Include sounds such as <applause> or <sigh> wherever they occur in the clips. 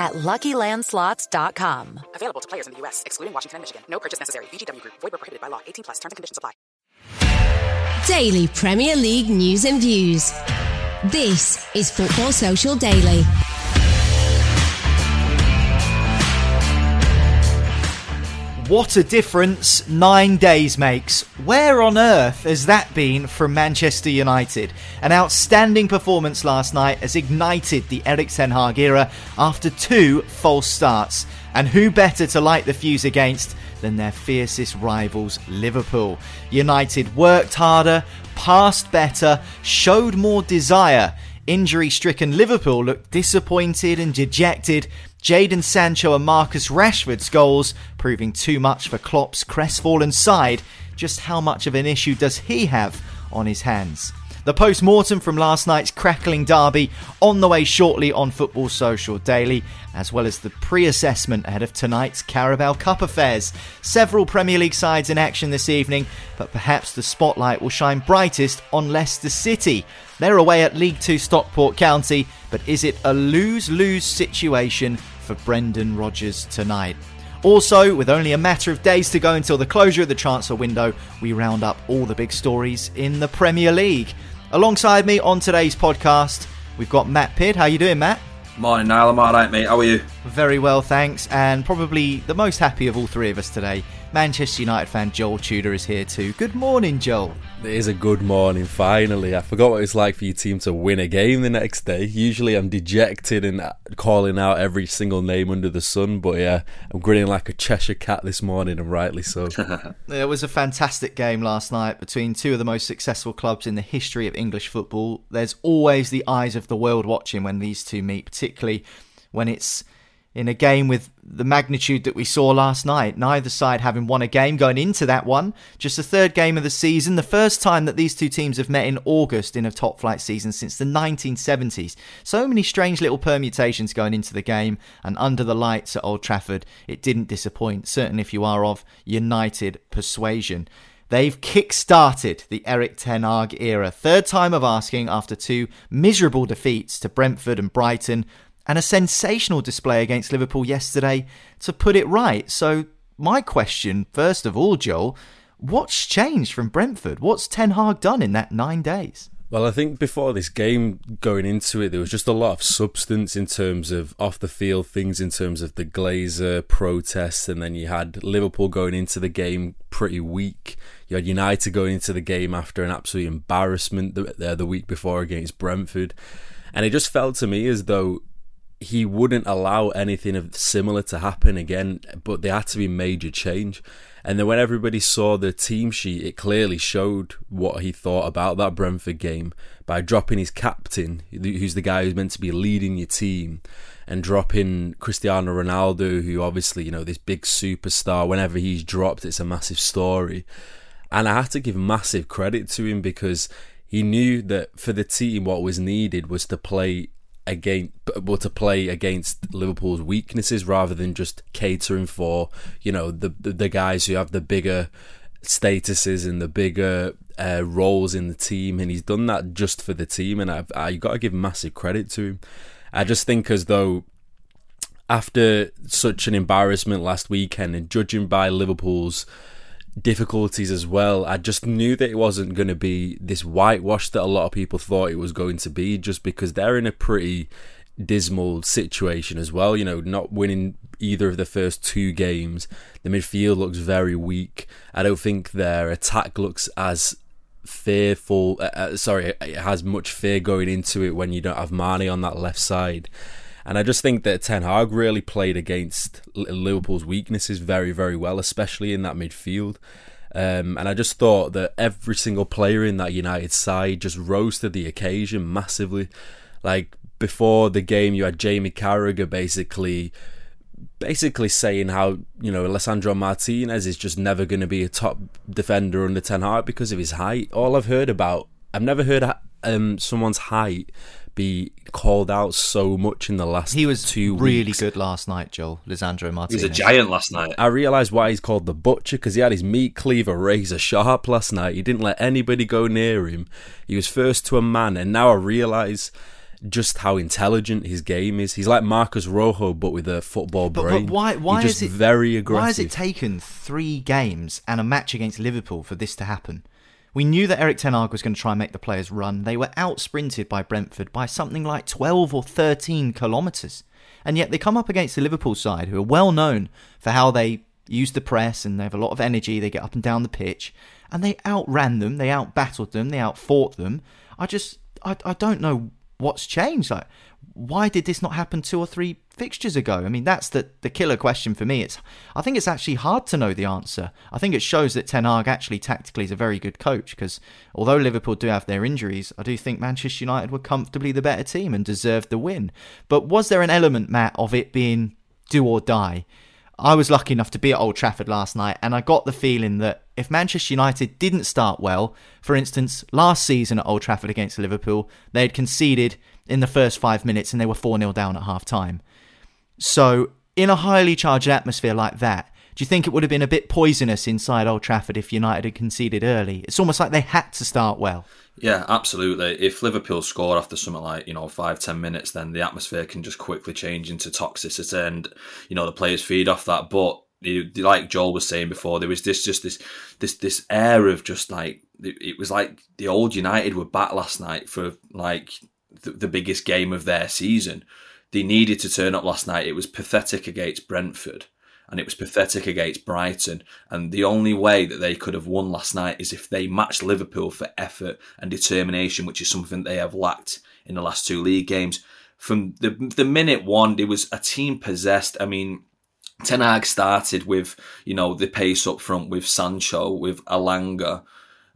at LuckyLandSlots.com. Available to players in the U.S., excluding Washington and Michigan. No purchase necessary. VGW Group. Void were prohibited by law. 18 plus. Terms and conditions apply. Daily Premier League news and views. This is Football Social Daily. What a difference nine days makes. Where on earth has that been from Manchester United? An outstanding performance last night has ignited the Erik Ten Hag era after two false starts. And who better to light the fuse against than their fiercest rivals, Liverpool? United worked harder, passed better, showed more desire. Injury stricken Liverpool looked disappointed and dejected, Jadon Sancho and Marcus Rashford's goals proving too much for Klopp's crestfallen side. Just how much of an issue does he have on his hands? The post mortem from last night's crackling derby on the way shortly on Football Social Daily, as well as the pre assessment ahead of tonight's Carabao Cup affairs. Several Premier League sides in action this evening, but perhaps the spotlight will shine brightest on Leicester City. They're away at League Two Stockport County, but is it a lose lose situation for Brendan Rodgers tonight? Also, with only a matter of days to go until the closure of the transfer window, we round up all the big stories in the Premier League. Alongside me on today's podcast, we've got Matt Pidd. How you doing, Matt? Morning, Niall. I'm alright, mate. How are you? Very well, thanks. And probably the most happy of all three of us today, Manchester United fan Joel Tudor is here too. Good morning, Joel. It is a good morning, finally. I forgot what it's like for your team to win a game the next day. Usually I'm dejected and calling out every single name under the sun, but yeah, I'm grinning like a Cheshire cat this morning, and rightly so. <laughs> it was a fantastic game last night between two of the most successful clubs in the history of English football. There's always the eyes of the world watching when these two meet, particularly when it's in a game with the magnitude that we saw last night. Neither side having won a game going into that one. Just the third game of the season. The first time that these two teams have met in August in a top flight season since the 1970s. So many strange little permutations going into the game. And under the lights at Old Trafford, it didn't disappoint. Certainly if you are of United persuasion. They've kick-started the Erik Ten Hag era. Third time of asking after two miserable defeats to Brentford and Brighton and a sensational display against Liverpool yesterday to put it right. So, my question, first of all, Joel, what's changed from Brentford? What's Ten Hag done in that nine days? Well, I think before this game, going into it, there was just a lot of substance in terms of off the field things, in terms of the Glazer protests, and then you had Liverpool going into the game pretty weak. You had United going into the game after an absolute embarrassment the, uh, the week before against Brentford. And it just felt to me as though he wouldn't allow anything of similar to happen again, but there had to be major change. And then when everybody saw the team sheet, it clearly showed what he thought about that Brentford game by dropping his captain, who's the guy who's meant to be leading your team, and dropping Cristiano Ronaldo, who obviously, you know, this big superstar. Whenever he's dropped, it's a massive story. And I have to give massive credit to him because he knew that for the team, what was needed was to play against well to play against Liverpool's weaknesses rather than just catering for you know the the, guys who have the bigger statuses and the bigger uh, roles in the team, and he's done that just for the team. And I've I got to give massive credit to him. I just think as though after such an embarrassment last weekend, and judging by Liverpool's difficulties as well, I just knew that it wasn't going to be this whitewash that a lot of people thought it was going to be, just because they're in a pretty dismal situation as well. You know, not winning either of the first two games. The midfield looks very weak. I don't think their attack looks as fearful. Uh, uh, sorry, it has much fear going into it when you don't have Mane on that left side. And I just think that Ten Hag really played against Liverpool's weaknesses very, very well, especially in that midfield. Um, and I just thought that every single player in that United side just rose to the occasion massively. Like before the game, you had Jamie Carragher basically basically saying how you know Alessandro Martinez is just never going to be a top defender under Ten Hag because of his height. All I've heard about, I've never heard um, someone's height be called out so much in the last. He was two really weeks. good last night, Joel Lisandro Martinez. He was a giant last night. I realised why he's called the butcher because he had his meat cleaver razor sharp last night. He didn't let anybody go near him. He was first to a man, and now I realise just how intelligent his game is. He's like Marcos Rojo, but with a football But, brain. but why? Why He's just is it very aggressive? Why has it taken three games and a match against Liverpool for this to happen? We knew that Erik Ten Hag was going to try and make the players run. They were out sprinted by Brentford by something like 12 or 13 kilometres. And yet they come up against the Liverpool side, who are well known for how they use the press and they have a lot of energy. They get up and down the pitch. And they outran them, they outbattled them, they outfought them. I just, I, I don't know what's changed. Like, why did this not happen two or three fixtures ago? I mean, that's the, the killer question for me. It's I think it's actually hard to know the answer. I think it shows that Ten Hag actually tactically is a very good coach because although Liverpool do have their injuries, I do think Manchester United were comfortably the better team and deserved the win. But was there an element, Matt, of it being do or die? I was lucky enough to be at Old Trafford last night, and I got the feeling that if Manchester United didn't start well, for instance, last season at Old Trafford against Liverpool, they had conceded in the first five minutes and they were 4 0 down at half time. So, in a highly charged atmosphere like that, do you think it would have been a bit poisonous inside Old Trafford if United had conceded early? It's almost like they had to start well. Yeah, absolutely. If Liverpool score after something like, you know, five, ten minutes, then the atmosphere can just quickly change into toxicity and, you know, the players feed off that. But like Joel was saying before, there was this just this this this air of just like it was like the old United were back last night for like the, the biggest game of their season. They needed to turn up last night. It was pathetic against Brentford and it was pathetic against Brighton. And the only way that they could have won last night is if they matched Liverpool for effort and determination, which is something they have lacked in the last two league games. From the the minute one, it was a team possessed. I mean, Ten Hag started with you know the pace up front with Sancho, with Elanga,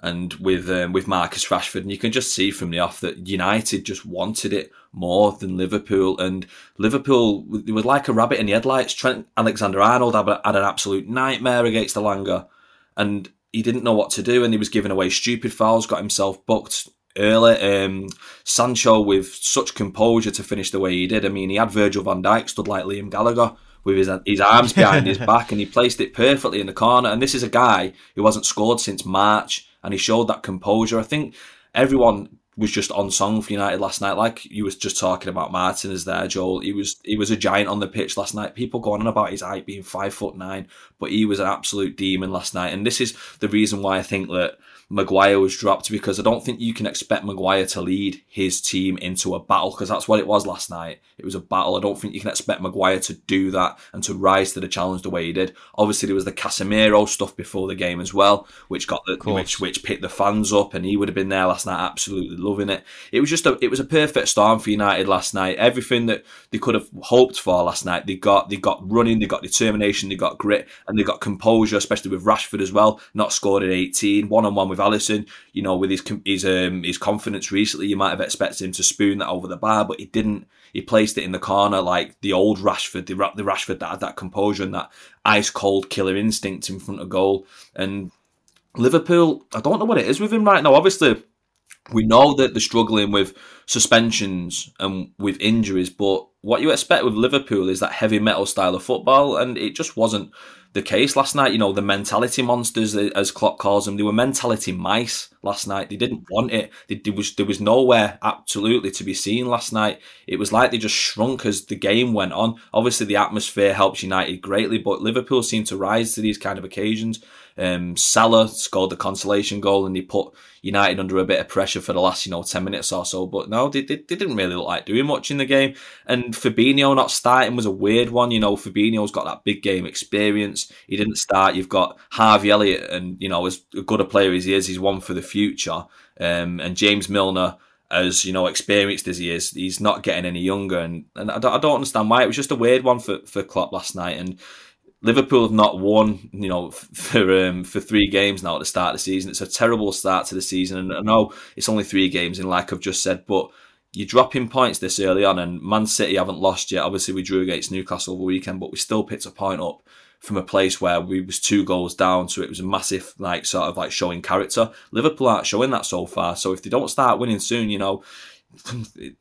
and with um, with Marcus Rashford, and you can just see from the off that United just wanted it more than Liverpool, and Liverpool it was like a rabbit in the headlights. Trent Alexander Arnold had, had an absolute nightmare against the Elanga, and he didn't know what to do, and he was giving away stupid fouls, got himself booked early. Um, Sancho with such composure to finish the way he did. I mean, he had Virgil van Dijk stood like Liam Gallagher with his his arms behind his <laughs> back, and he placed it perfectly in the corner. And this is a guy who hasn't scored since March, and he showed that composure. I think everyone was just on song for United last night. Like you was just talking about Martinez there, Joel. He was he was a giant on the pitch last night. People going on about his height being five foot nine, but he was an absolute demon last night. And this is the reason why I think that Maguire was dropped because I don't think you can expect Maguire to lead his team into a battle because that's what it was last night. It was a battle. I don't think you can expect Maguire to do that and to rise to the challenge the way he did. Obviously, there was the Casemiro stuff before the game as well, which got the which which picked the fans up, and he would have been there last night, absolutely loving it. It was just a it was a perfect storm for United last night. Everything that they could have hoped for last night, they got. They got running, they got determination, they got grit, and they got composure, especially with Rashford as well. Not scored at 18, one on one with Alisson. You know, with his his um, his confidence recently, you might have expected him to spoon that over the bar, but he didn't. He placed it in the corner like the old Rashford, the, the Rashford that had that composure and that ice cold killer instinct in front of goal. And Liverpool, I don't know what it is with him right now. Obviously, we know that they're struggling with suspensions and with injuries, but what you expect with Liverpool is that heavy metal style of football, and it just wasn't the case last night. You know, the mentality monsters, as Klopp calls them, they were mentality mice last night. They didn't want it. They, there was there was nowhere absolutely to be seen last night. It was like they just shrunk as the game went on. Obviously, the atmosphere helps United greatly, but Liverpool seemed to rise to these kind of occasions. Um, Salah scored the consolation goal and he put United under a bit of pressure for the last, you know, 10 minutes or so. But no, they, they, they didn't really look like doing much in the game. And Fabinho not starting was a weird one. You know, Fabinho's got that big game experience. He didn't start. You've got Harvey Elliott, and, you know, as good a player as he is, he's one for the future. Um, and James Milner, as you know, experienced as he is, he's not getting any younger, and, and I, don't, I don't understand why. It was just a weird one for for Klopp last night, and Liverpool have not won, you know, for um, for three games now at the start of the season. It's a terrible start to the season, and I know it's only three games, in like I've just said, but you're dropping points this early on, and Man City haven't lost yet. Obviously, we drew against Newcastle over the weekend, but we still picked a point up from a place where we was two goals down, so it was a massive like sort of like showing character. Liverpool aren't showing that so far, so if they don't start winning soon, you know,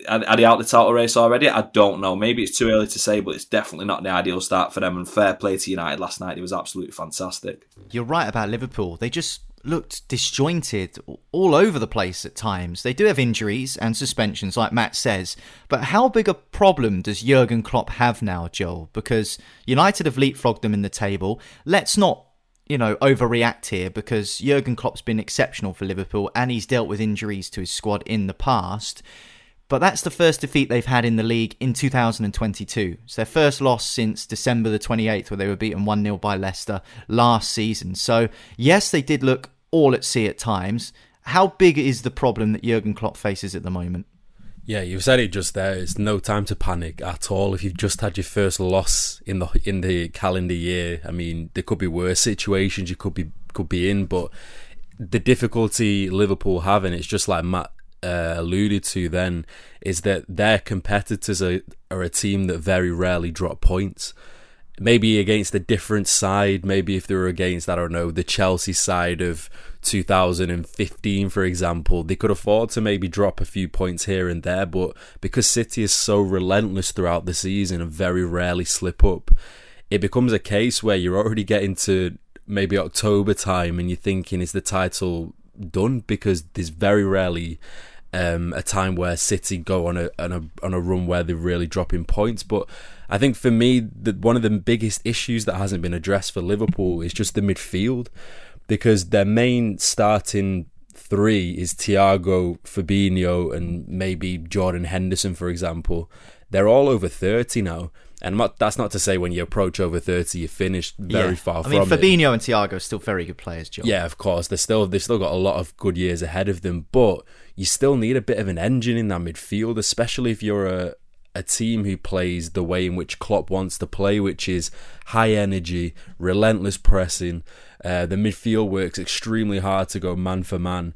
are, they out the title race already? I don't know. Maybe it's too early to say, but it's definitely not the ideal start for them. And fair play to United last night; it was absolutely fantastic. You're right about Liverpool. They just looked disjointed all over the place at times. They do have injuries and suspensions, like Matt says. But how big a problem does Jurgen Klopp have now, Joel? Because United have leapfrogged them in the table. Let's not you know, overreact here because Jurgen Klopp's been exceptional for Liverpool and he's dealt with injuries to his squad in the past. But that's the first defeat they've had in the league in 2022. It's their first loss since December the 28th, where they were beaten 1 0 by Leicester last season. So, yes, they did look all at sea at times. How big is the problem that Jurgen Klopp faces at the moment? Yeah, you've said it just there. It's no time to panic at all. If you've just had your first loss in the in the calendar year, I mean, there could be worse situations you could be could be in, but the difficulty Liverpool have, and it's just like Matt uh, alluded to then, is that their competitors are, are a team that very rarely drop points maybe against a different side, maybe if they were against, I don't know, the Chelsea side of 2015, for example, they could afford to maybe drop a few points here and there, but because City is so relentless throughout the season and very rarely slip up, it becomes a case where you're already getting to maybe October time and you're thinking, is the title done? Because there's very rarely um, a time where City go on a, on a on a run where they're really dropping points. But I think for me, the, one of the biggest issues that hasn't been addressed for Liverpool is just the midfield, because their main starting three is Thiago, Fabinho, and maybe Jordan Henderson, for example. They're all over thirty now. And that's not to say when you approach over thirty, you're finished very yeah. far I mean, Fabinho it. and Thiago are still very good players, Joe. Yeah, of course. They're still they've still got a lot of good years ahead of them, but you still need a bit of an engine in that midfield, especially if you're a a team who plays the way in which Klopp wants to play, which is high energy, relentless pressing. Uh, the midfield works extremely hard to go man for man.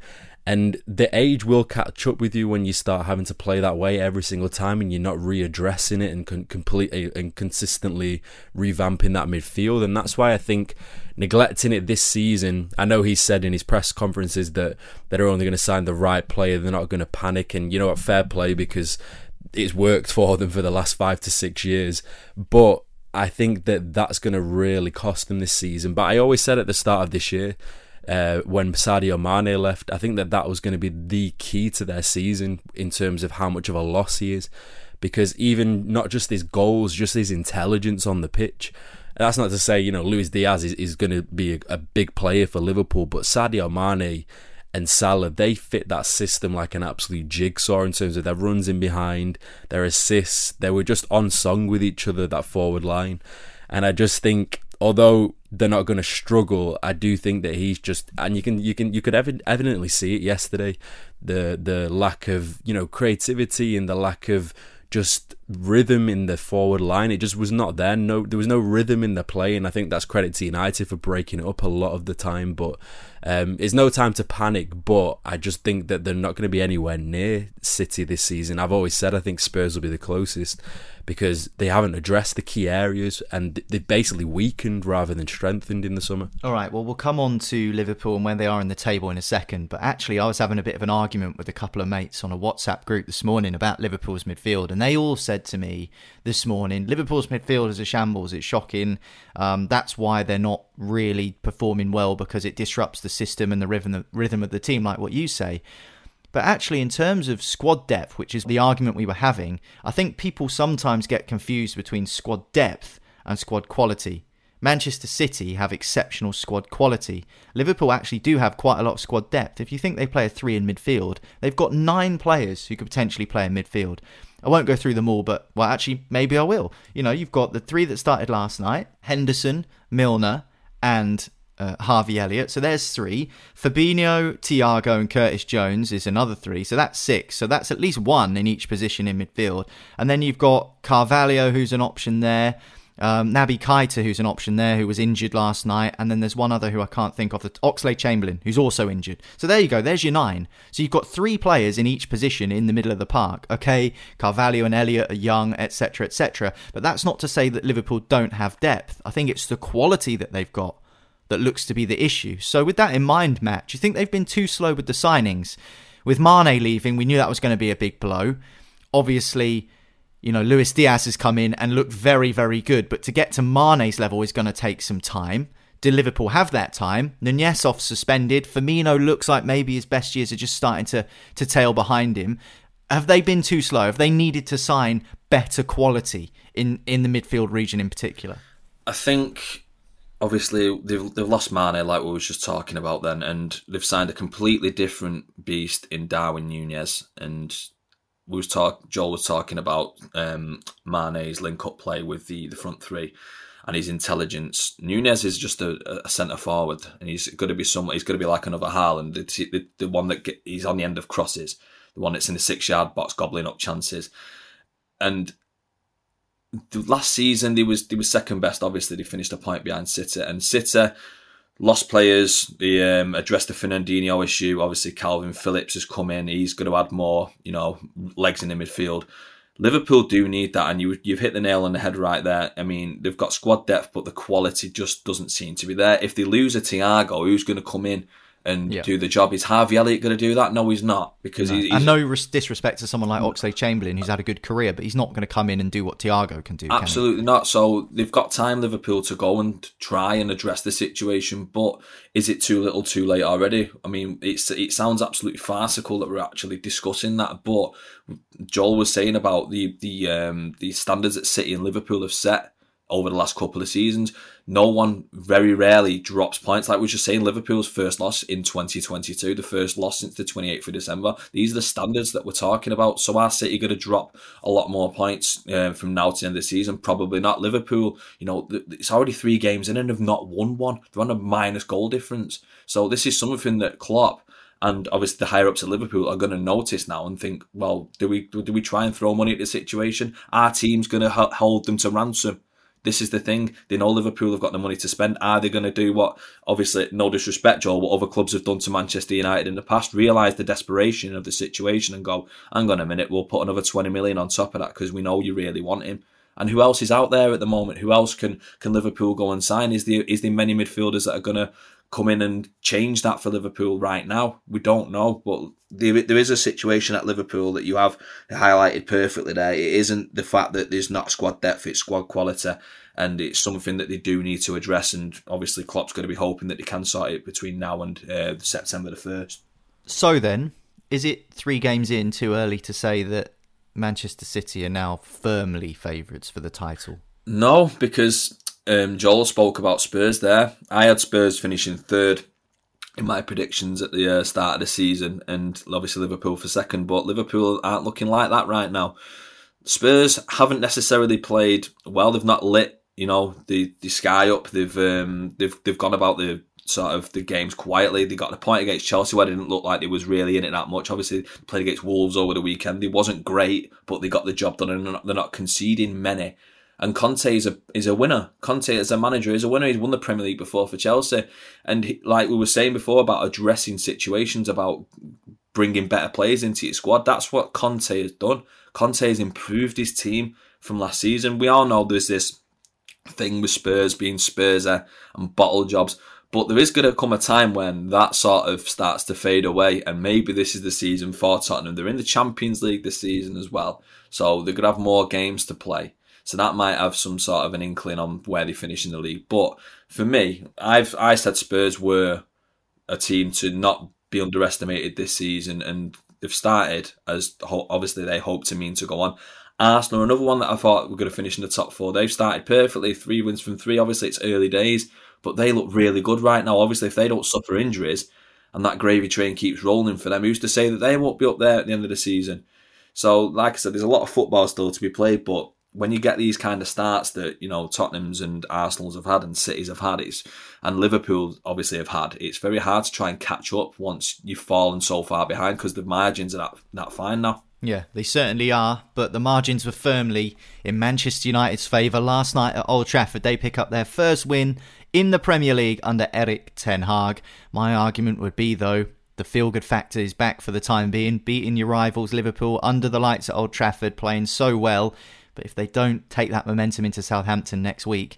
And the age will catch up with you when you start having to play that way every single time, and you're not readdressing it and con- completely and consistently revamping that midfield. And that's why I think neglecting it this season. I know he said in his press conferences that they're only going to sign the right player. They're not going to panic, and you know what, fair play because it's worked for them for the last five to six years. But I think that that's going to really cost them this season. But I always said at the start of this year uh, when Sadio Mane left. I think that that was going to be the key to their season in terms of how much of a loss he is. Because even not just his goals, just his intelligence on the pitch. That's not to say, you know, Luis Diaz is, is going to be a, a big player for Liverpool, but Sadio Mane and Salah, they fit that system like an absolute jigsaw in terms of their runs in behind, their assists. They were just on song with each other, that forward line. And I just think although they're not going to struggle, I do think that he's just and you can you can you could ev- evidently see it yesterday the the lack of you know creativity and the lack of just rhythm in the forward line. It just was not there. No, there was no rhythm in the play, and I think that's credit to United for breaking it up a lot of the time. But um, it's no time to panic. But I just think that they're not going to be anywhere near City this season. I've always said I think Spurs will be the closest because they haven't addressed the key areas and they've basically weakened rather than strengthened in the summer. All right, well, we'll come on to Liverpool and where they are in the table in a second. But actually, I was having a bit of an argument with a couple of mates on a WhatsApp group this morning about Liverpool's midfield, and they all said to me this morning, Liverpool's midfield is a shambles. It's shocking. Um, that's why they're not really performing well because it disrupts the system and the rhythm, the rhythm of the team, like what you say. But actually, in terms of squad depth, which is the argument we were having, I think people sometimes get confused between squad depth and squad quality. Manchester City have exceptional squad quality. Liverpool actually do have quite a lot of squad depth. If you think they play a three in midfield, they've got nine players who could potentially play in midfield. I won't go through them all, but well, actually, maybe I will. You know, you've got the three that started last night Henderson, Milner, and uh, Harvey Elliott. So there's three. Fabinho, Thiago, and Curtis Jones is another three. So that's six. So that's at least one in each position in midfield. And then you've got Carvalho, who's an option there. Um, Naby Keita, who's an option there, who was injured last night, and then there's one other who I can't think of, Oxlade Chamberlain, who's also injured. So there you go, there's your nine. So you've got three players in each position in the middle of the park. Okay, Carvalho and Elliott are young, etc., etc. But that's not to say that Liverpool don't have depth. I think it's the quality that they've got that looks to be the issue. So with that in mind, Matt, do you think they've been too slow with the signings? With Mane leaving, we knew that was going to be a big blow. Obviously you know, Luis Diaz has come in and looked very, very good. But to get to Mane's level is going to take some time. Did Liverpool have that time? Nunez off suspended. Firmino looks like maybe his best years are just starting to, to tail behind him. Have they been too slow? Have they needed to sign better quality in, in the midfield region in particular? I think obviously they've they've lost Mane like we was just talking about then, and they've signed a completely different beast in Darwin Nunez, and we was talk Joel was talking about um, Mane's link up play with the the front three and his intelligence. Nunez is just a, a centre forward, and he's going to be some. He's going to be like another Haaland, the, the, the one that get, he's on the end of crosses, the one that's in the six yard box gobbling up chances. And last season, they was they was second best. Obviously, they finished a point behind City, and City lost players. They um, addressed the Fernandinho issue. Obviously, Kalvin Phillips has come in. He's going to add more, you know, legs in the midfield. Liverpool do need that, and you, you've hit the nail on the head right there. I mean, they've got squad depth, but the quality just doesn't seem to be there. If they lose a Thiago, who's going to come in and yeah. do the job. Is Harvey Elliott going to do that? No, he's not because no. he's, and no disrespect to someone like Oxlade Chamberlain who's had a good career, but he's not going to come in and do what Thiago can do. Absolutely can not. So they've got time, Liverpool, to go and try and address the situation. But is it too little, too late already? I mean, it's it sounds absolutely farcical that we're actually discussing that. But Joel was saying about the the um, the standards that City and Liverpool have set over the last couple of seasons. No one very rarely drops points. Like we were just saying, Liverpool's first loss in 2022, the first loss since the 28th of December. These are the standards that we're talking about. So our City going to drop a lot more points uh, from now to the end of the season? Probably not. Liverpool, you know, it's already three games in and have not won one. They're on a minus goal difference. So this is something that Klopp and obviously the higher ups at Liverpool are going to notice now and think, well, do we do we try and throw money at the situation? Our team's going to hold them to ransom this is the thing. They know Liverpool have got the money to spend. Are they going to do what, obviously, no disrespect, Joel, what other clubs have done to Manchester United in the past? Realise the desperation of the situation and go, hang on a minute, we'll put another 20 million on top of that because we know you really want him. And who else is out there at the moment? Who else can can Liverpool go and sign? Is there is there many midfielders that are going to come in and change that for Liverpool right now? We don't know, but there, there is a situation at Liverpool that you have highlighted perfectly there. It isn't the fact that there's not squad depth; it's squad quality, and it's something that they do need to address. And obviously, Klopp's going to be hoping that they can sort it between now and uh, September the first. So then, is it three games in too early to say that Manchester City are now firmly favourites for the title? No, because um, Joel spoke about Spurs there. I had Spurs finishing third in my predictions at the uh, start of the season, and obviously Liverpool for second. But Liverpool aren't looking like that right now. Spurs haven't necessarily played well. They've not lit, you know, the the sky up. They've um, they've they've gone about the sort of the games quietly. They got the point against Chelsea where it didn't look like they was really in it that much. Obviously, played against Wolves over the weekend. It wasn't great, but they got the job done and they're not, they're not conceding many. And Conte is a is a winner. Conte as a manager is a winner. He's won the Premier League before for Chelsea, and he, like we were saying before about addressing situations, about bringing better players into your squad. That's what Conte has done. Conte has improved his team from last season. We all know there's this thing with Spurs being Spurs uh, and bottle jobs. But there is going to come a time when that sort of starts to fade away, and maybe this is the season for Tottenham. They're in the Champions League this season as well, so they're going to have more games to play. So that might have some sort of an inkling on where they finish in the league. But for me, I've I said Spurs were a team to not be underestimated this season, and they've started as obviously they hope to mean to go on. Arsenal, another one that I thought were going to finish in the top four. They've started perfectly, three wins from three. Obviously, it's early days, but they look really good right now. Obviously, if they don't suffer injuries and that gravy train keeps rolling for them, who's to say that they won't be up there at the end of the season? So, like I said, there's a lot of football still to be played, but when you get these kind of starts that you know Tottenham's and Arsenal's have had and Cities have had, it's and Liverpool obviously have had, it's very hard to try and catch up once you've fallen so far behind because the margins are that that fine now. Yeah, they certainly are, but the margins were firmly in Manchester United's favour last night at Old Trafford. They pick up their first win in the Premier League under Erik Ten Hag. My argument would be, though, the feel good factor is back for the time being, beating your rivals Liverpool under the lights at Old Trafford, playing so well. But if they don't take that momentum into Southampton next week,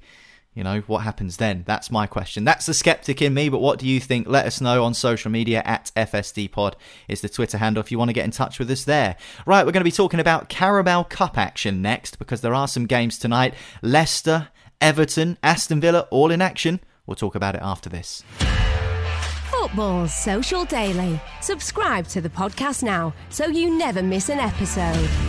you know, what happens then? That's my question. That's the skeptic in me, but what do you think? Let us know on social media at FSDPod is the Twitter handle if you want to get in touch with us there. Right, we're going to be talking about Carabao Cup action next because there are some games tonight. Leicester, Everton, Aston Villa, all in action. We'll talk about it after this. Football Social Daily. Subscribe to the podcast now so you never miss an episode.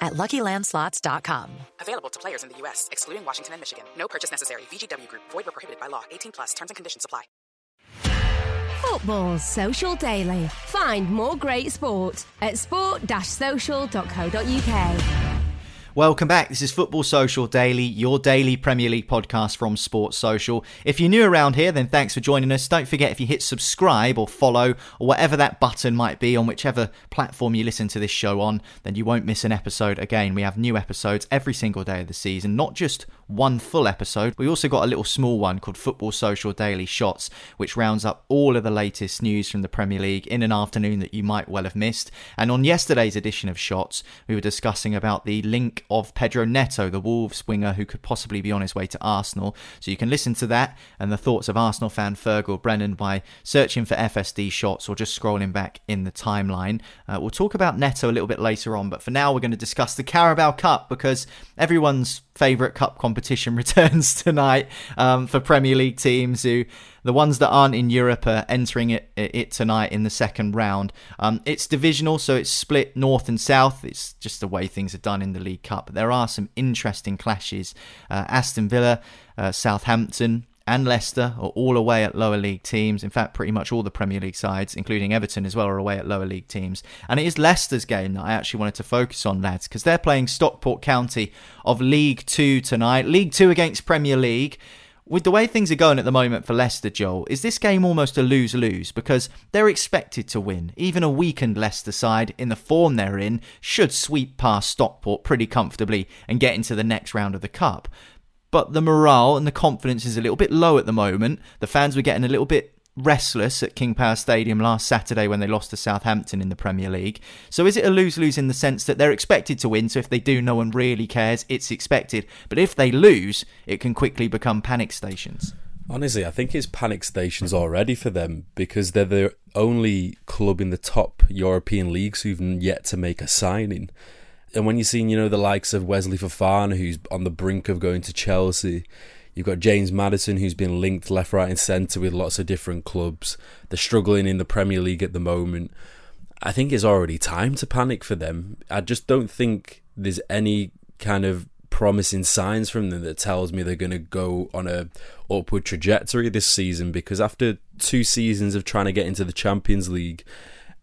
at LuckyLandSlots.com. Available to players in the U.S., excluding Washington and Michigan. No purchase necessary. VGW Group. Void where prohibited by law. 18 plus. Terms and conditions apply. Football Social Daily. Find more great sport at sport-social.co.uk. Welcome back. This is Football Social Daily, your daily Premier League podcast from Sports Social. If you're new around here, then thanks for joining us. Don't forget if you hit subscribe or follow or whatever that button might be on whichever platform you listen to this show on, then you won't miss an episode. Again, we have new episodes every single day of the season, not just one full episode. We also got a little small one called Football Social Daily Shots, which rounds up all of the latest news from the Premier League in an afternoon that you might well have missed. And on yesterday's edition of Shots, we were discussing about the link of Pedro Neto, the Wolves winger who could possibly be on his way to Arsenal. So you can listen to that and the thoughts of Arsenal fan Fergal Brennan by searching for FSD shots or just scrolling back in the timeline. Uh, we'll talk about Neto a little bit later on, but for now we're going to discuss the Carabao Cup because everyone's favourite cup competition <laughs> returns tonight um, for Premier League teams who the ones that aren't in Europe are entering it, it tonight in the second round. Um, it's divisional, so it's split north and south. It's just the way things are done in the League Cup. There are some interesting clashes. Uh, Aston Villa, uh, Southampton, and Leicester are all away at lower league teams. In fact, pretty much all the Premier League sides, including Everton as well, are away at lower league teams. And it is Leicester's game that I actually wanted to focus on, lads, because they're playing Stockport County of League Two tonight. League Two against Premier League with the way things are going at the moment for Leicester, Joel, is this game almost a lose lose? Because they're expected to win. Even a weakened Leicester side, in the form they're in, should sweep past Stockport pretty comfortably and get into the next round of the Cup. But the morale and the confidence is a little bit low at the moment. The fans were getting a little bit restless at King Power Stadium last Saturday when they lost to Southampton in the Premier League. So is it a lose lose in the sense that they're expected to win? So if they do, no one really cares. It's expected. But if they lose, it can quickly become panic stations. Honestly, I think it's panic stations already for them because they're the only club in the top European leagues who've yet to make a signing. And when you're seeing, you know, the likes of Wesley Fofana, who's on the brink of going to Chelsea, You've got James Maddison, who's been linked left, right, and centre with lots of different clubs. They're struggling in the Premier League at the moment. I think it's already time to panic for them. I just don't think there's any kind of promising signs from them that tells me they're going to go on a upward trajectory this season because after two seasons of trying to get into the Champions League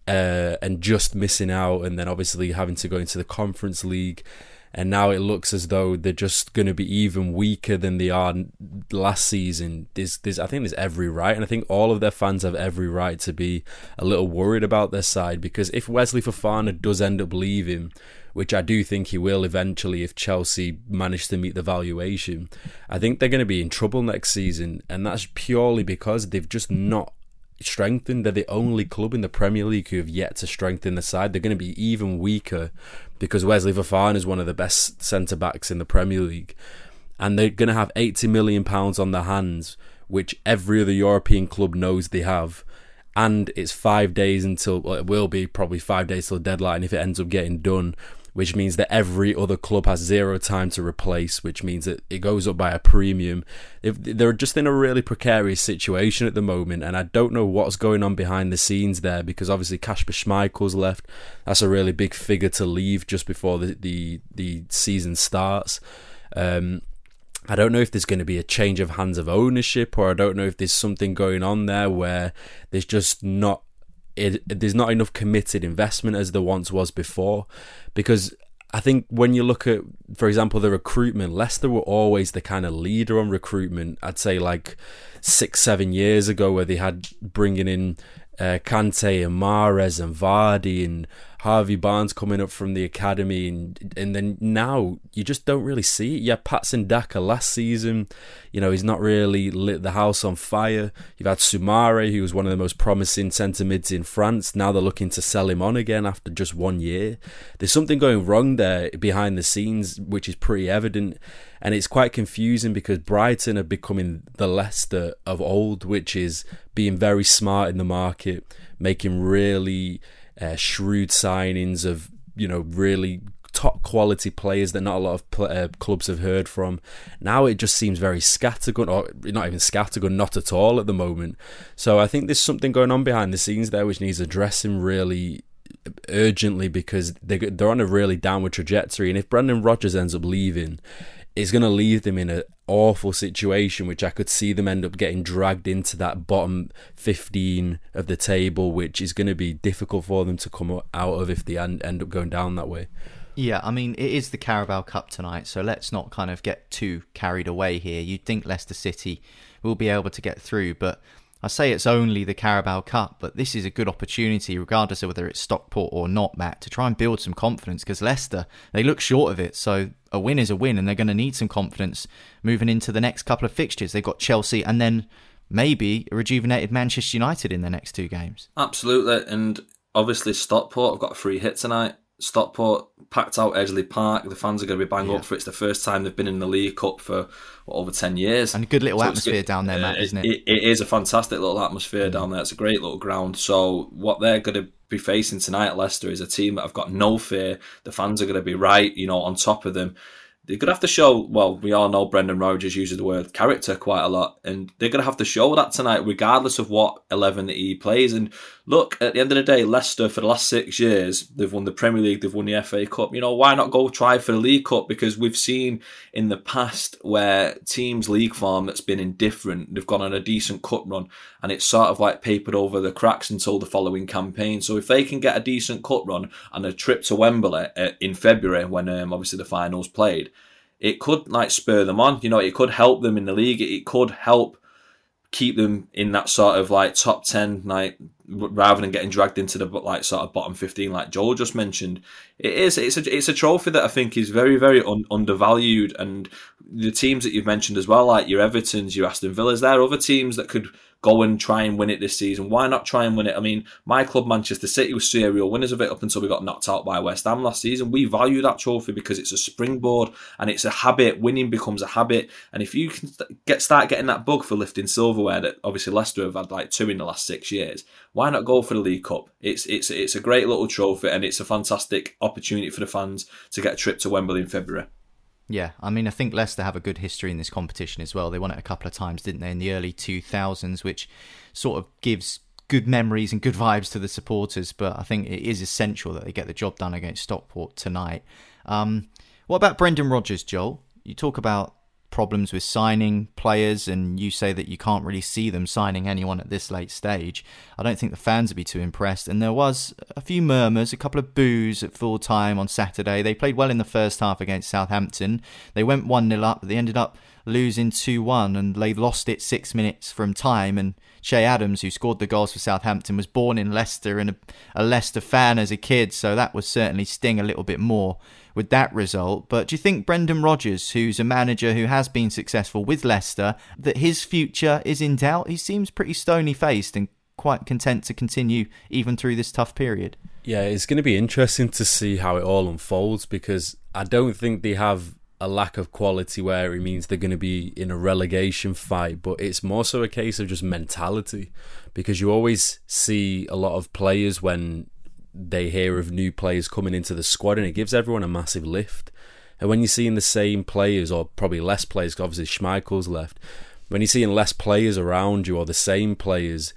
uh, and just missing out and then obviously having to go into the Conference League and now it looks as though they're just going to be even weaker than they are last season. There's, there's, I think there's every right, and I think all of their fans have every right to be a little worried about their side because if Wesley Fofana does end up leaving, which I do think he will eventually if Chelsea manage to meet the valuation, I think they're going to be in trouble next season, and that's purely because they've just not strengthened. They're the only club in the Premier League who have yet to strengthen the side. They're going to be even weaker because Wesley Fofana is one of the best centre backs in the Premier League, and they're going to have eighty million pounds on their hands, which every other European club knows they have. And it's five days until well, it will be probably five days till deadline if it ends up getting done which means that every other club has zero time to replace, which means that it goes up by a premium. If they're just in a really precarious situation at the moment, and I don't know what's going on behind the scenes there because obviously Kasper Schmeichel's left. That's a really big figure to leave just before the the, the season starts. Um, I don't know if there's going to be a change of hands of ownership, or I don't know if there's something going on there where there's just not it, there's not enough committed investment as there once was before. Because I think when you look at, for example, the recruitment, Leicester were always the kind of leader on recruitment. I'd say like six, seven years ago, where they had bringing in uh, Kante and Mahrez and Vardy and Harvey Barnes coming up from the academy, and and then now you just don't really see it. Yeah, Patson Daka last season, you know, he's not really lit the house on fire. You've had Soumaré, who was one of the most promising centre mids in France. Now they're looking to sell him on again after just one year. There's something going wrong there behind the scenes, which is pretty evident. And it's quite confusing because Brighton are becoming the Leicester of old, which is being very smart in the market, making really uh, shrewd signings of you know really top quality players that not a lot of pl- uh, clubs have heard from. Now it just seems very scattergun, or not even scattergun, not at all at the moment. So I think there's something going on behind the scenes there which needs addressing really urgently because they they're on a really downward trajectory. And if Brendan Rodgers ends up leaving, it's going to leave them in an awful situation, which I could see them end up getting dragged into that bottom 15 of the table, which is going to be difficult for them to come out of if they end up going down that way. Yeah, I mean, it is the Carabao Cup tonight, so let's not kind of get too carried away here. You'd think Leicester City will be able to get through, but I say it's only the Carabao Cup, but this is a good opportunity, regardless of whether it's Stockport or not, Matt, to try and build some confidence because Leicester, they look short of it. So a win is a win, and they're going to need some confidence moving into the next couple of fixtures. They've got Chelsea and then maybe rejuvenated Manchester United in the next two games. Absolutely. And obviously, Stockport have got a free hit tonight. Stockport packed out Edgeley Park. The fans are going to be bang yeah. up for it. It's the first time they've been in the League Cup for what, over 10 years. And a good little so atmosphere down there, Matt, isn't it? it? It is a fantastic little atmosphere mm. down there. It's a great little ground. So, what they're going to be facing tonight at Leicester is a team that have got no fear. The fans are going to be right, you know, on top of them they're going to have to show, well, we all know Brendan Rodgers uses the word character quite a lot, and they're going to have to show that tonight, regardless of what 11 that he plays. And look, at the end of the day, Leicester, for the last six years, they've won the Premier League, they've won the FA Cup. You know, why not go try for the League Cup? Because we've seen in the past where teams' league form that's been indifferent, they've gone on a decent cup run, and it's sort of like papered over the cracks until the following campaign. So if they can get a decent cup run and a trip to Wembley uh, in February, when um, obviously the finals played, it could like spur them on. You know, it could help them in the league. It could help keep them in that sort of like top 10 like rather than getting dragged into the like sort of bottom 15 like Joel just mentioned it is it's a it's a trophy that I think is very very un- undervalued. And the teams that you've mentioned as well like your Evertons your Aston Villas there are other teams that could go and try and win it this season. Why not try and win it? I mean, my club, Manchester City, was serial winners of it up until we got knocked out by West Ham last season. We value that trophy because it's a springboard and it's a habit. Winning becomes a habit. And if you can get start getting that bug for lifting silverware that obviously Leicester have had like two in the last six years, why not go for the League Cup? It's it's it's a great little trophy and it's a fantastic opportunity for the fans to get a trip to Wembley in February. Yeah, I mean, I think Leicester have a good history in this competition as well. They won it a couple of times, didn't they, in the early 2000s, which sort of gives good memories and good vibes to the supporters. But I think it is essential that they get the job done against Stockport tonight. Um, what about Brendan Rodgers, Joel? You talk about problems with signing players, and you say that you can't really see them signing anyone at this late stage. I don't think the fans would be too impressed. And there was a few murmurs, a couple of boos at full time on Saturday. They played well in the first half against Southampton. They went 1 0 up, but they ended up losing 2 1, and they lost it six minutes from time. And Che Adams, who scored the goals for Southampton, was born in Leicester and a, a Leicester fan as a kid, so that would certainly sting a little bit more with that result. But do you think Brendan Rodgers, who's a manager who has been successful with Leicester, that his future is in doubt? He seems pretty stony faced and quite content to continue even through this tough period. Yeah, it's going to be interesting to see how it all unfolds because I don't think they have a lack of quality where it means they're going to be in a relegation fight, but it's more so a case of just mentality because you always see a lot of players when they hear of new players coming into the squad, and it gives everyone a massive lift. And when you're seeing the same players, or probably less players, obviously Schmeichel's left, when you're seeing less players around you or the same players,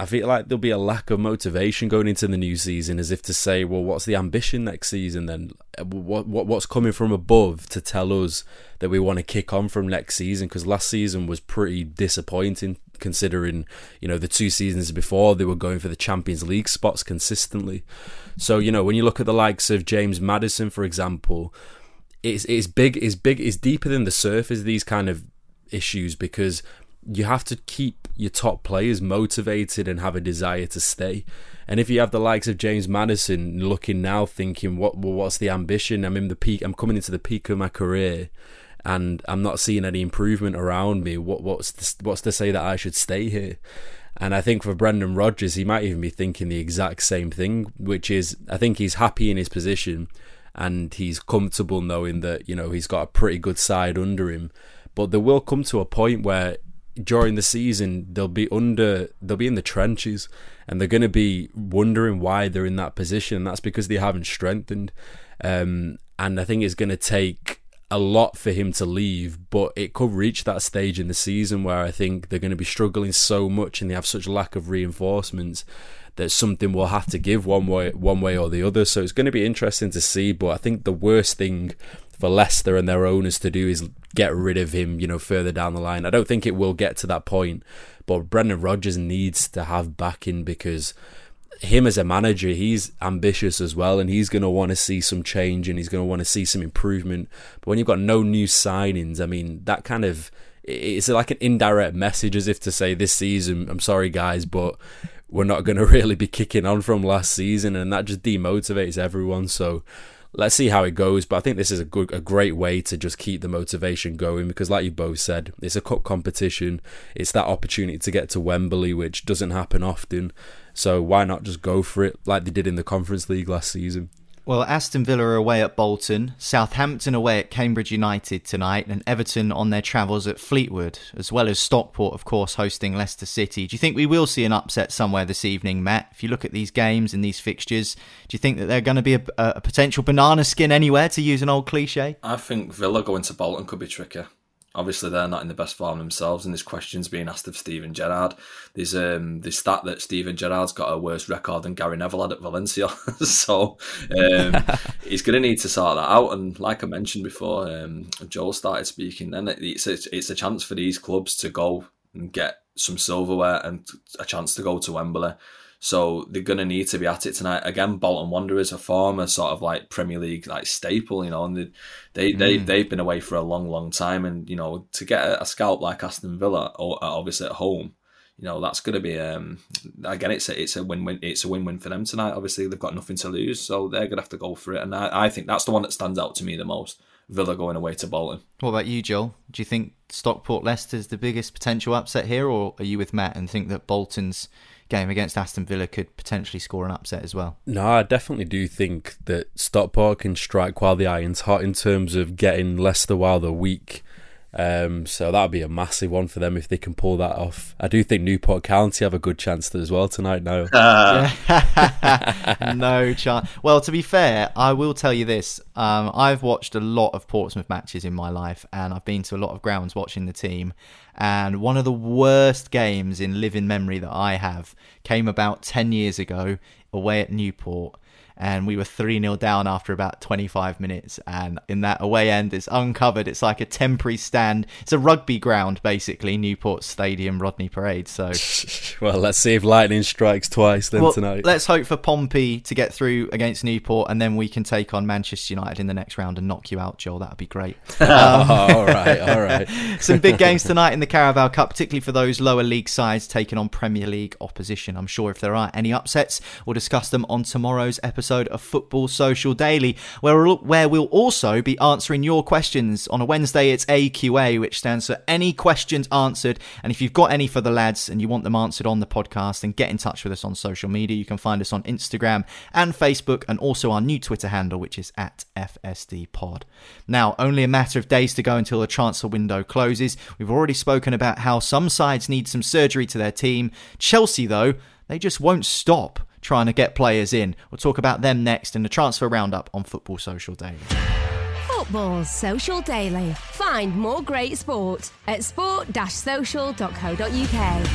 I feel like there'll be a lack of motivation going into the new season, as if to say, well, what's the ambition next season then? What, what what's coming from above to tell us that we want to kick on from next season? Because last season was pretty disappointing, considering you know the two seasons before they were going for the Champions League spots consistently. So you know when you look at the likes of James Maddison, for example, it's it's big, it's big, it's deeper than the surface. These kind of issues because you have to keep your top players motivated and have a desire to stay. And if you have the likes of James Maddison looking now, thinking, "What? Well, what's the ambition? I'm in the peak. I'm coming into the peak of my career, and I'm not seeing any improvement around me. What? What's to, what's to say that I should stay here?" And I think for Brendan Rodgers, he might even be thinking the exact same thing, which is I think he's happy in his position and he's comfortable knowing that you know he's got a pretty good side under him. But there will come to a point where during the season they'll be under they'll be in the trenches and they're going to be wondering why they're in that position and that's because they haven't strengthened. Um, and I think it's going to take a lot for him to leave but it could reach that stage in the season where I think they're going to be struggling so much and they have such lack of reinforcements that something will have to give one way one way or the other. So it's going to be interesting to see but I think the worst thing for Leicester and their owners to do is get rid of him, you know, further down the line. I don't think it will get to that point, but Brendan Rodgers needs to have backing because him as a manager, he's ambitious as well, and he's going to want to see some change and he's going to want to see some improvement. But when you've got no new signings, I mean, that kind of it's like an indirect message as if to say this season, I'm sorry guys, but we're not going <laughs> to really be kicking on from last season, and that just demotivates everyone. So let's see how it goes. But I think this is a good, a great way to just keep the motivation going because, like you both said, it's a cup competition. It's that opportunity to get to Wembley, which doesn't happen often. So why not just go for it like they did in the Conference League last season? Well, Aston Villa are away at Bolton, Southampton away at Cambridge United tonight, and Everton on their travels at Fleetwood, as well as Stockport, of course, hosting Leicester City. Do you think we will see an upset somewhere this evening, Matt? If you look at these games and these fixtures, do you think that they're going to be a, a potential banana skin anywhere, to use an old cliche? I think Villa going to Bolton could be tricky. Obviously, they're not in the best form themselves, and there's questions being asked of Steven Gerrard. There's um this stat that Steven Gerrard's got a worse record than Gary Neville had at Valencia, <laughs> so um, <laughs> he's going to need to sort that out. And like I mentioned before, um, Joel started speaking. Then it's a, it's a chance for these clubs to go and get some silverware and a chance to go to Wembley. So they're going to need to be at it tonight. Again, Bolton Wanderers, a former sort of like Premier League like staple, you know, and they, they, mm. they, they've been away for a long, long time. And, you know, to get a, a scalp like Aston Villa, or obviously at home, you know, that's going to be, um, again, it's a, it's a win-win, it's a win-win for them tonight. Obviously, they've got nothing to lose, so they're going to have to go for it. And I, I think that's the one that stands out to me the most. Villa going away to Bolton. What about you, Joel? Do you think Stockport Leicester is the biggest potential upset here, or are you with Matt and think that Bolton's game against Aston Villa could potentially score an upset as well. No, I definitely do think that Stockport can strike while the iron's hot in terms of getting Leicester while they're weak. Um, so that would be a massive one for them if they can pull that off. I do think Newport County have a good chance as well tonight. Now, <laughs> <laughs> no chance. Well, to be fair, I will tell you this: um, I've watched a lot of Portsmouth matches in my life, and I've been to a lot of grounds watching the team. And one of the worst games in living memory that I have came about ten years ago away at Newport and we were 3 0 down after about 25 minutes. And in that away end, it's uncovered. It's like a temporary stand. It's a rugby ground, basically, Newport Stadium, Rodney Parade. So, <laughs> well, let's see if lightning strikes twice then well, tonight. Let's hope for Pompey to get through against Newport, and then we can take on Manchester United in the next round and knock you out, Joel. That would be great. Um, <laughs> all right, all right. <laughs> some big games tonight in the Carabao Cup, particularly for those lower league sides taking on Premier League opposition. I'm sure if there are any upsets, we'll discuss them on tomorrow's episode episode of Football Social Daily, where we'll, where we'll also be answering your questions. On a Wednesday, it's AQA, which stands for Any Questions Answered. And if you've got any for the lads and you want them answered on the podcast, then get in touch with us on social media. You can find us on Instagram and Facebook, and also our new Twitter handle, which is at FSD Pod. Now, only a matter of days to go until the transfer window closes. We've already spoken about how some sides need some surgery to their team. Chelsea, though, they just won't stop trying to get players in. We'll talk about them next in the transfer roundup on Football Social Daily. Football Social Daily. Find more great sport at sport-social.co.uk.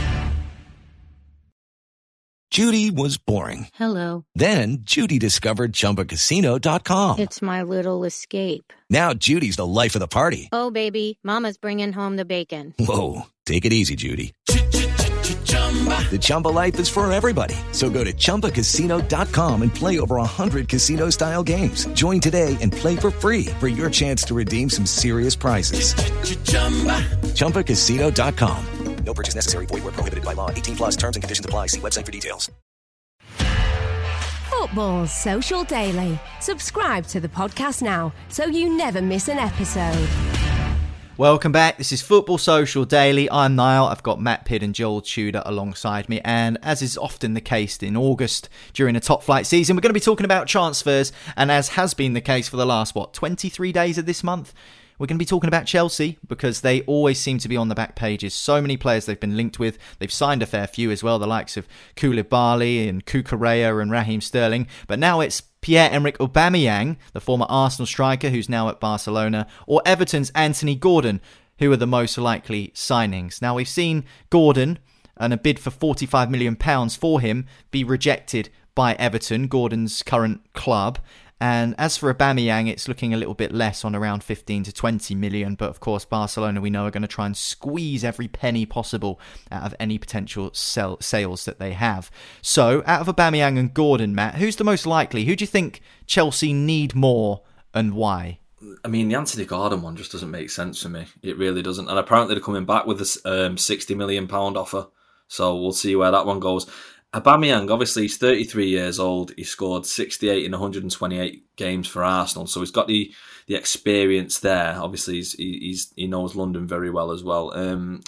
Judy was boring. Hello. Then Judy discovered ChumbaCasino.com. It's my little escape. Now Judy's the life of the party. Oh, baby, mama's bringing home the bacon. Whoa, take it easy, Judy. The Chumba life is for everybody. So go to ChumbaCasino.com and play over 100 casino style games. Join today and play for free for your chance to redeem some serious prizes. Ch-ch-chumba. ChumbaCasino.com. No purchase necessary. Void where prohibited by law. 18 plus terms and conditions apply. See website for details. Football Social Daily. Subscribe to the podcast now so you never miss an episode. Welcome back. This is Football Social Daily. I'm Niall. I've got Matt Pitt and Joel Tudor alongside me. And as is often the case in August during a top flight season, we're going to be talking about transfers. And as has been the case for the last, what, 23 days of this month, we're going to be talking about Chelsea because they always seem to be on the back pages. So many players they've been linked with. They've signed a fair few as well, the likes of Koulibaly and Cucurella and Raheem Sterling. But now it's Pierre-Emerick Aubameyang, the former Arsenal striker who's now at Barcelona, or Everton's Anthony Gordon, who are the most likely signings. Now we've seen Gordon and a bid for 45 million pounds for him be rejected by Everton, Gordon's current club. And as for Aubameyang, it's looking a little bit less on around 15 to 20 million. But of course, Barcelona, we know, are going to try and squeeze every penny possible out of any potential sell- sales that they have. So, out of Aubameyang and Gordon, Matt, who's the most likely? Who do you think Chelsea need more and why? I mean, the Anthony Gordon one just doesn't make sense for me. It really doesn't. And apparently, they're coming back with a um, £60 million offer. So we'll see where that one goes. Aubameyang, obviously, he's 33 years old. He scored 68 in 128 games for Arsenal, so he's got the the experience there. Obviously, he's, he's he knows London very well as well. Um,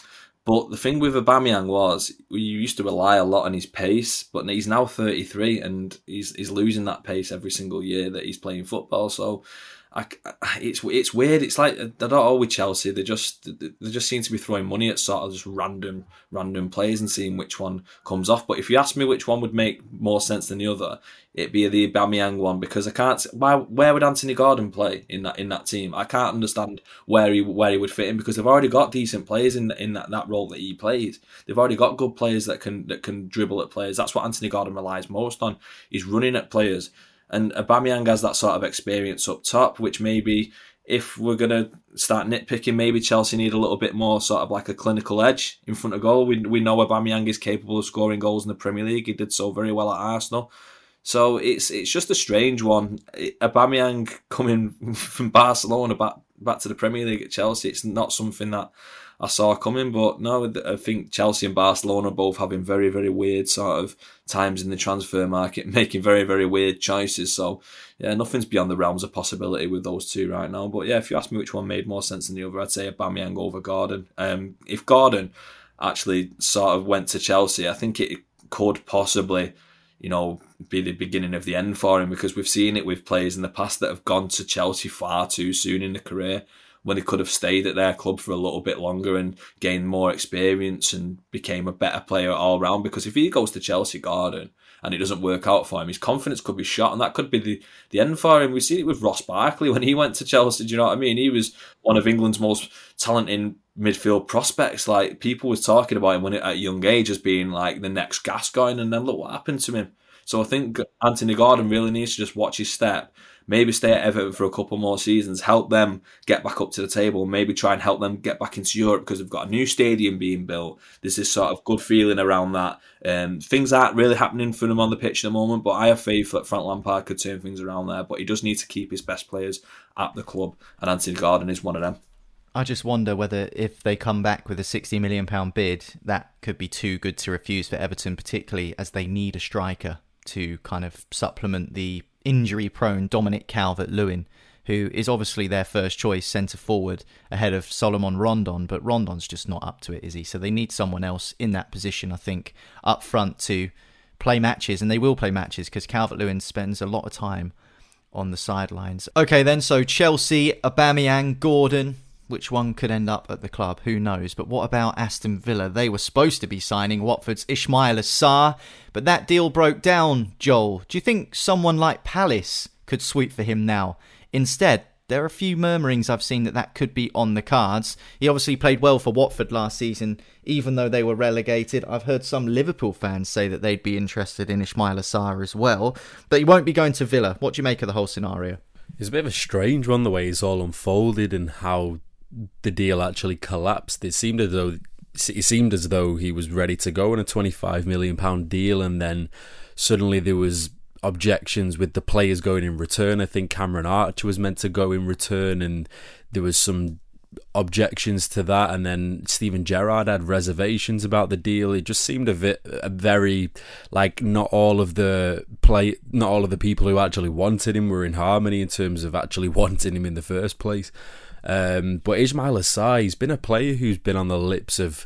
but the thing with Aubameyang was we used to rely a lot on his pace, but he's now 33 and he's he's losing that pace every single year that he's playing football. So I, it's it's weird. It's like they're not all with Chelsea. They just they just seem to be throwing money at sort of just random random players and seeing which one comes off. But if you ask me which one would make more sense than the other, it'd be the Aubameyang one because I can't. Why? Where would Anthony Gordon play in that in that team? I can't understand where he where he would fit in because they've already got decent players in in that, that role that he plays. They've already got good players that can that can dribble at players. That's what Anthony Gordon relies most on. He's running at players. And Aubameyang has that sort of experience up top, which maybe if we're going to start nitpicking, maybe Chelsea need a little bit more sort of like a clinical edge in front of goal. We, we know Aubameyang is capable of scoring goals in the Premier League. He did so very well at Arsenal. So it's it's just a strange one. Aubameyang coming <laughs> from Barcelona back back to the Premier League at Chelsea, it's not something that I saw coming. But no, I think Chelsea and Barcelona both having very, very weird sort of times in the transfer market, <laughs> making very, very weird choices. So yeah, nothing's beyond the realms of possibility with those two right now. But yeah, if you ask me which one made more sense than the other, I'd say Aubameyang over Gordon. Um, if Gordon actually sort of went to Chelsea, I think it could possibly you know, be the beginning of the end for him because we've seen it with players in the past that have gone to Chelsea far too soon in the career when he could have stayed at their club for a little bit longer and gained more experience and became a better player all round. Because if he goes to Chelsea Gordon and it doesn't work out for him, his confidence could be shot, and that could be the, the end for him. We've seen it with Ross Barkley when he went to Chelsea. Do you know what I mean? He was one of England's most talented midfield prospects. Like people was talking about him when at a young age as being like the next Gascoigne, and then look what happened to him. So I think Anthony Gordon really needs to just watch his step. Maybe stay at Everton for a couple more seasons, help them get back up to the table, maybe try and help them get back into Europe because they've got a new stadium being built. There's this sort of good feeling around that. Um, things aren't really happening for them on the pitch at the moment, but I have faith that Frank Lampard could turn things around there. But he does need to keep his best players at the club, and Anthony Gordon is one of them. I just wonder whether if they come back with a £60 million bid, that could be too good to refuse for Everton, particularly as they need a striker to kind of supplement the injury prone Dominic Calvert Lewin, who is obviously their first choice centre forward ahead of Salomon Rondon, but Rondon's just not up to it, is he? So they need someone else in that position, I think, up front to play matches, and they will play matches because Calvert Lewin spends a lot of time on the sidelines. Okay, then, so Chelsea, Aubameyang, Gordon, which one could end up at the club? Who knows? But what about Aston Villa? They were supposed to be signing Watford's Ismaila Sarr, but that deal broke down, Joel. Do you think someone like Palace could sweep for him now? Instead, there are a few murmurings I've seen that that could be on the cards. He obviously played well for Watford last season, even though they were relegated. I've heard some Liverpool fans say that they'd be interested in Ismaila Sarr as well, but he won't be going to Villa. What do you make of the whole scenario? It's a bit of a strange one the way it's all unfolded and how the deal actually collapsed. It seemed as though it seemed as though he was ready to go on a 25 million pound deal and then suddenly there was objections with the players going in return. I think Cameron Archer was meant to go in return and there was some objections to that and then Steven Gerrard had reservations about the deal it just seemed a bit a very like not all of the play not all of the people who actually wanted him were in harmony in terms of actually <laughs> wanting him in the first place um, but Ismaila Sarr, he's been a player who's been on the lips of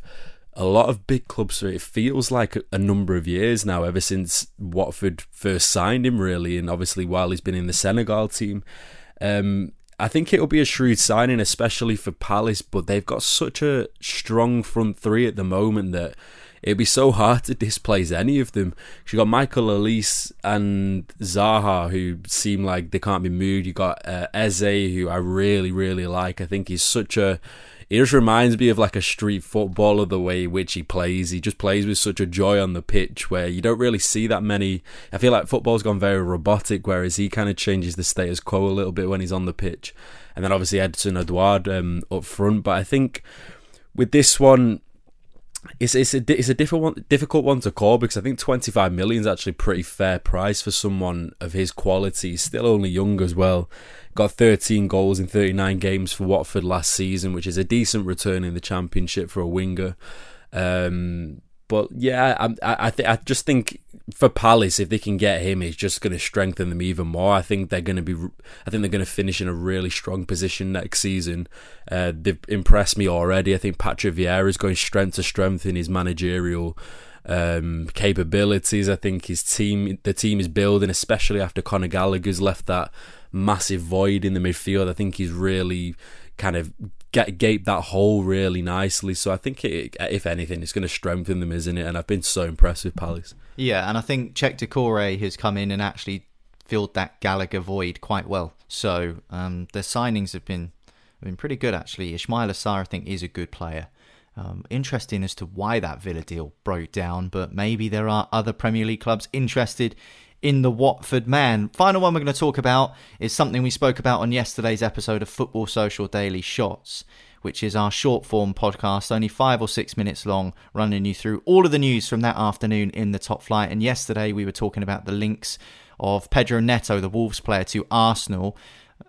a lot of big clubs. For it feels like a number of years now, ever since Watford first signed him, really, and obviously while he's been in the Senegal team. Um, I think it'll be a shrewd signing, especially for Palace, but they've got such a strong front three at the moment that it'd be so hard to displace any of them. You got Michael Olise and Zaha, who seem like they can't be moved. You got uh, Eze, who I really, really like. I think he's such a. He just reminds me of like a street footballer the way which he plays. He just plays with such a joy on the pitch where you don't really see that many. I feel like football's gone very robotic, whereas he kind of changes the status quo a little bit when he's on the pitch. And then obviously Odsonne Edouard um, up front. But I think with this one, it's it's a it's a difficult one, difficult one to call because I think 25 million is actually a pretty fair price for someone of his quality. He's still only young as well. Got 13 goals in 39 games for Watford last season, which is a decent return in the Championship for a winger. Um, but yeah, I I, th- I just think for Palace, if they can get him, it's just going to strengthen them even more. I think they're going to be, I think they're going to finish in a really strong position next season. Uh, they've impressed me already. I think Patrick Vieira is going strength to strength in his managerial um, capabilities. I think his team, the team is building, especially after Conor Gallagher's left that massive void in the midfield. I think he's really kind of get gape that hole really nicely. So I think it, if anything, it's going to strengthen them, isn't it? And I've been so impressed with Palace. Yeah, and I think Cheick Doucouré has come in and actually filled that Gallagher void quite well. So um, their signings have been have been pretty good actually. Ismaila Sarr, I think, is a good player. Um, interesting as to why that Villa deal broke down, but maybe there are other Premier League clubs interested in the Watford man. Final one we're going to talk about is something we spoke about on yesterday's episode of Football Social Daily Shots, which is our short form podcast, only five or six minutes long, running you through all of the news from that afternoon in the top flight. And yesterday we were talking about the links of Pedro Neto, the Wolves player, to Arsenal.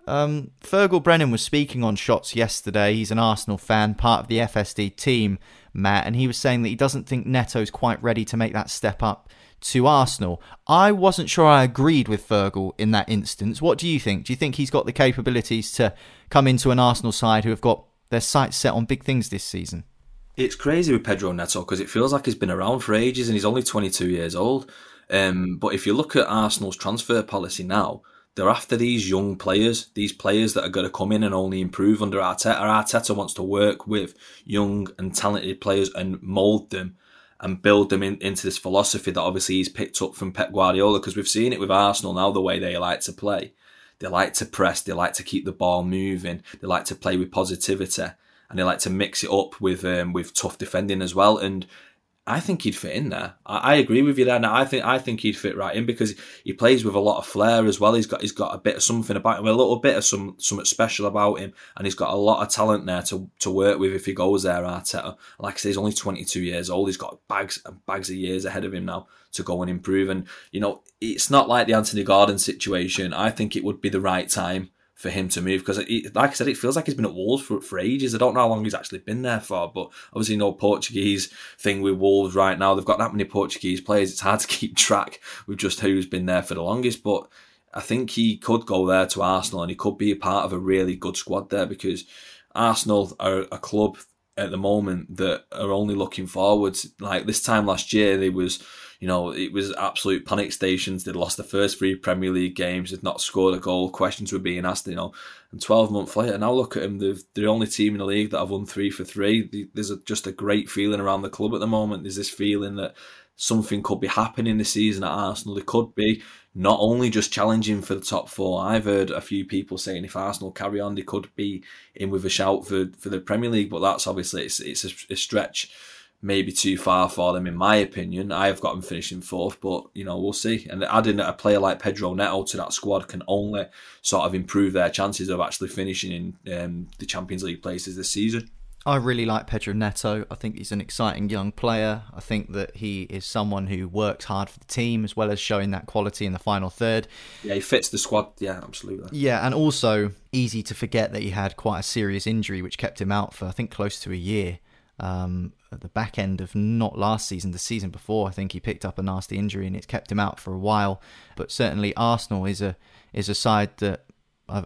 Um, Fergal Brennan was speaking on shots yesterday. He's an Arsenal fan, part of the FSD team, Matt, and he was saying that he doesn't think Neto's quite ready to make that step up to Arsenal. I wasn't sure I agreed with Fergal in that instance. What do you think? Do you think he's got the capabilities to come into an Arsenal side who have got their sights set on big things this season? It's crazy with Pedro Neto because it feels like he's been around for ages and he's only 22 years old. Um, but if you look at Arsenal's transfer policy now, they're after these young players, these players that are going to come in and only improve under Arteta. Arteta wants to work with young and talented players and mould them and build them in, into this philosophy that obviously he's picked up from Pep Guardiola because we've seen it with Arsenal now the way they like to play. They like to press, they like to keep the ball moving, they like to play with positivity, and they like to mix it up with um, with tough defending as well. And I think he'd fit in there. I, I, agree with you there. Now I think I think he'd fit right in because he plays with a lot of flair as well. He's got he's got a bit of something about him, a little bit of some something special about him, and he's got a lot of talent there to, to work with if he goes there. Arteta, like I say, he's only twenty two years old. He's got bags and bags of years ahead of him now to go and improve. And you know, it's not like the Anthony Gordon situation. I think it would be the right time for him to move because, like I said, it feels like he's been at Wolves for, for ages. I don't know how long he's actually been there for, but obviously, no Portuguese thing with Wolves right now. They've got that many Portuguese players; it's hard to <laughs> keep track with just who's been there for the longest. But I think he could go there to Arsenal, and he could be a part of a really good squad there because Arsenal are a club at the moment that are only looking forwards. Like this time last year, they was you know, it was absolute panic stations. They'd lost the first three Premier League games, they'd not scored a goal. Questions were being asked, you know. And 12 months later, now look at them. They're the only team in the league that have won three for three. There's a, just a great feeling around the club at the moment. There's this feeling that something could be happening this season at Arsenal. They could be not only just challenging for the top four. I've heard a few people saying if Arsenal carry on, they could be in with a shout for, for the Premier League. But that's obviously it's, it's a, a stretch maybe too far for them, in my opinion. I have got them finishing fourth, but you know we'll see. And adding a player like Pedro Neto to that squad can only sort of improve their chances of actually finishing in um, the Champions League places this season. I really like Pedro Neto. I think he's an exciting young player. I think that he is someone who works hard for the team as well as showing that quality in the final third. Yeah, he fits the squad. Yeah, absolutely. Yeah, and also easy to forget that he had quite a serious injury which kept him out for I think close to a year um, at the back end of not last season, the season before. I think he picked up a nasty injury and it's kept him out for a while. But certainly Arsenal is a is a side that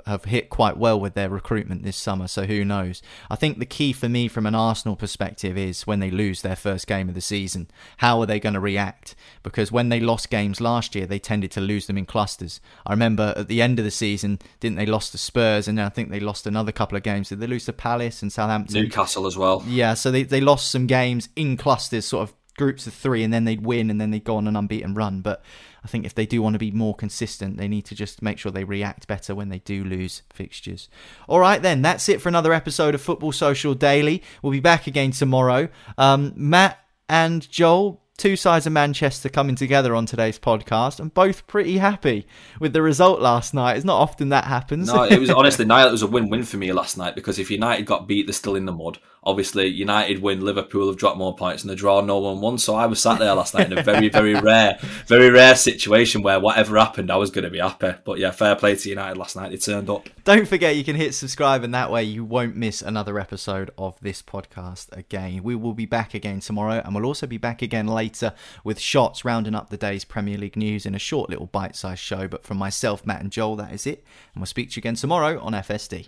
have hit quite well with their recruitment this summer, so who knows? I think the key for me from an Arsenal perspective is when they lose their first game of the season, how are they going to react? Because when they lost games last year, they tended to lose them in clusters. I remember at the end of the season, didn't they lost to Spurs, and then I think they lost another couple of games. Did they lose to Palace and Southampton? Newcastle as well. Yeah, so they, they lost some games in clusters, sort of groups of three, and then they'd win, and then they'd go on an unbeaten run. But I think if they do want to be more consistent, they need to just make sure they react better when they do lose fixtures. All right, then, that's it for another episode of Football Social Daily. We'll be back again tomorrow. Um, Matt and Joel, two sides of Manchester coming together on today's podcast, and both pretty happy with the result last night. It's not often that happens. No, it was <laughs> honestly, Niall, it was a win-win for me last night because if United got beat, they're still in the mud. Obviously, United win, Liverpool have dropped more points, and the draw no one won. So I was sat there last night in a very, very <laughs> rare, very rare situation where whatever happened, I was going to be happy. But yeah, fair play to United last night. They turned up. Don't forget you can hit subscribe, and that way you won't miss another episode of this podcast again. We will be back again tomorrow, and we'll also be back again later with shots rounding up the day's Premier League news in a short little bite-sized show. But from myself, Matt, and Joel, that is it, and we'll speak to you again tomorrow on FSD.